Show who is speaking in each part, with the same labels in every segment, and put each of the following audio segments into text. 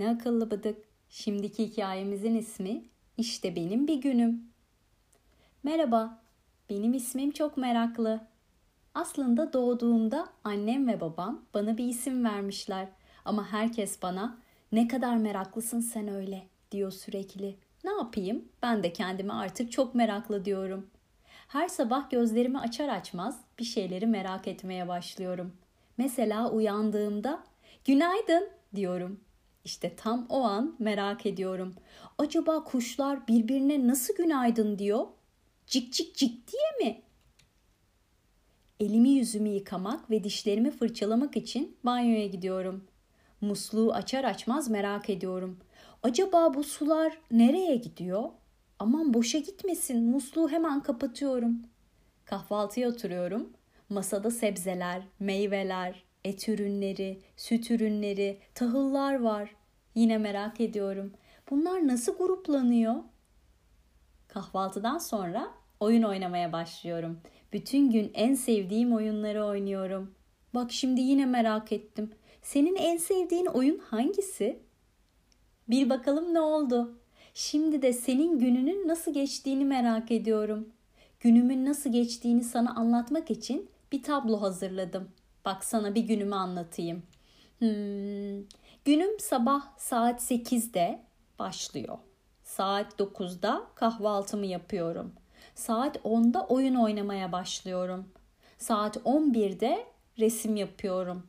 Speaker 1: akıllı bıdık. Şimdiki hikayemizin ismi İşte Benim Bir Günüm. Merhaba, benim ismim çok meraklı. Aslında doğduğumda annem ve babam bana bir isim vermişler. Ama herkes bana ne kadar meraklısın sen öyle diyor sürekli. Ne yapayım? Ben de kendime artık çok meraklı diyorum. Her sabah gözlerimi açar açmaz bir şeyleri merak etmeye başlıyorum. Mesela uyandığımda günaydın diyorum. İşte tam o an merak ediyorum. Acaba kuşlar birbirine nasıl günaydın diyor? Cik cik cik diye mi? Elimi yüzümü yıkamak ve dişlerimi fırçalamak için banyoya gidiyorum. Musluğu açar açmaz merak ediyorum. Acaba bu sular nereye gidiyor? Aman boşa gitmesin. Musluğu hemen kapatıyorum. Kahvaltıya oturuyorum. Masada sebzeler, meyveler, et ürünleri, süt ürünleri, tahıllar var. Yine merak ediyorum. Bunlar nasıl gruplanıyor? Kahvaltıdan sonra oyun oynamaya başlıyorum. Bütün gün en sevdiğim oyunları oynuyorum. Bak şimdi yine merak ettim. Senin en sevdiğin oyun hangisi? Bir bakalım ne oldu? Şimdi de senin gününün nasıl geçtiğini merak ediyorum. Günümün nasıl geçtiğini sana anlatmak için bir tablo hazırladım. Bak sana bir günümü anlatayım. Hmm, günüm sabah saat 8'de başlıyor. Saat 9'da kahvaltımı yapıyorum. Saat 10'da oyun oynamaya başlıyorum. Saat 11'de resim yapıyorum.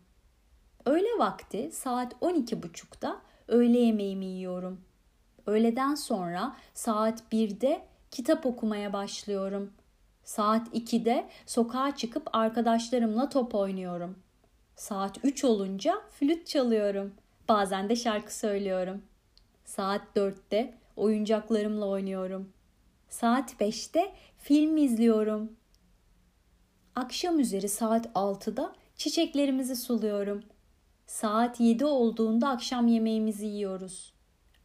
Speaker 1: Öğle vakti saat 12.30'da öğle yemeğimi yiyorum. Öğleden sonra saat 1'de kitap okumaya başlıyorum. Saat 2'de sokağa çıkıp arkadaşlarımla top oynuyorum. Saat 3 olunca flüt çalıyorum. Bazen de şarkı söylüyorum. Saat 4'te oyuncaklarımla oynuyorum. Saat 5'te film izliyorum. Akşam üzeri saat 6'da çiçeklerimizi suluyorum. Saat 7 olduğunda akşam yemeğimizi yiyoruz.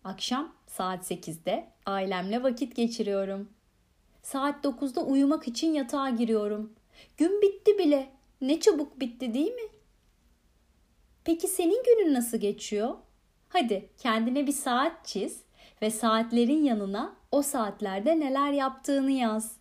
Speaker 1: Akşam saat 8'de ailemle vakit geçiriyorum. Saat 9'da uyumak için yatağa giriyorum. Gün bitti bile. Ne çabuk bitti değil mi? Peki senin günün nasıl geçiyor? Hadi kendine bir saat çiz ve saatlerin yanına o saatlerde neler yaptığını yaz.